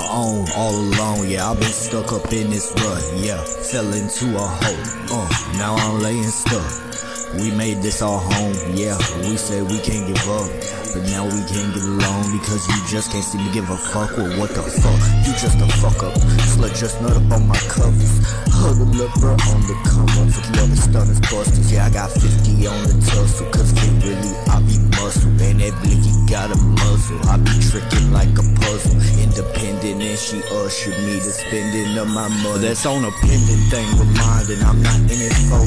alone, all alone. Yeah, I've been stuck up in this rut. Yeah, fell into a hole. Uh, now I'm laying stuck. We made this our home, yeah. We said we can't give up, but now we can't get along because you just can't seem to give a fuck. Well, what the fuck? You just a fuck up. Slut just nut up on my covers. Huddle up, bro, on the come up. Fuck you other stunners, busters. Yeah, I got 50 on the tussle, cause really, got a muzzle. I be tricking like a puzzle. Independent, and she ushered me to spending of my money. That's on a pendant thing, reminding I'm not in it for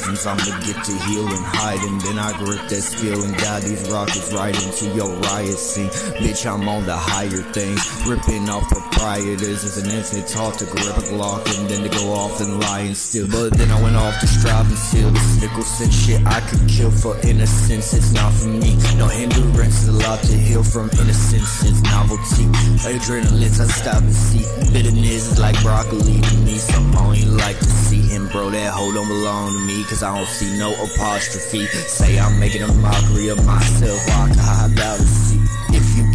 horizons. I'ma get to heal and hide, and then I grip that skill and guide these rockets right into your riot scene. Bitch, I'm on the higher things, ripping off proprietors. As an infant, taught to grip a Glock and then to go off and lie and steal. But then I went off to strive and steal this Nicholson shit. I could kill for innocence. It's not for me. No hindrance. A lot to heal from innocence. It's novelty. Adrenaline's I stop and see. Bitterness is like broccoli to me. Some only like to see him, bro. That hoe don't belong to me. Cause I don't see no apostrophe. Say I'm making a mockery of myself. I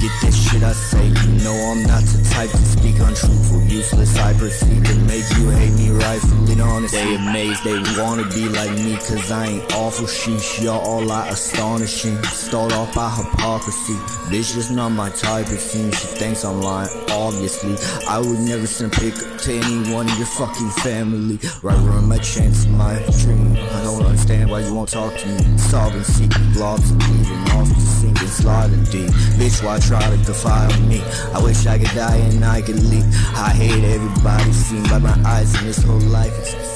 get that shit I say, you know I'm not the type to speak untruthful, useless. I proceed to make you hate me rightfully honest. They amazed, they wanna be like me, cause I ain't awful sheesh. Y'all all like astonishing. Start off by hypocrisy. Bitch just not my type, it seems. She thinks I'm lying, obviously. I would never send a pic to anyone in your fucking family. Right around my chance, my dream. I don't understand why you won't talk to me. Solving secret blobs and leaving off the sliding deep. Bitch, why try to defile me? I wish I could die and I could leave. I hate everybody seen by my eyes in this whole life.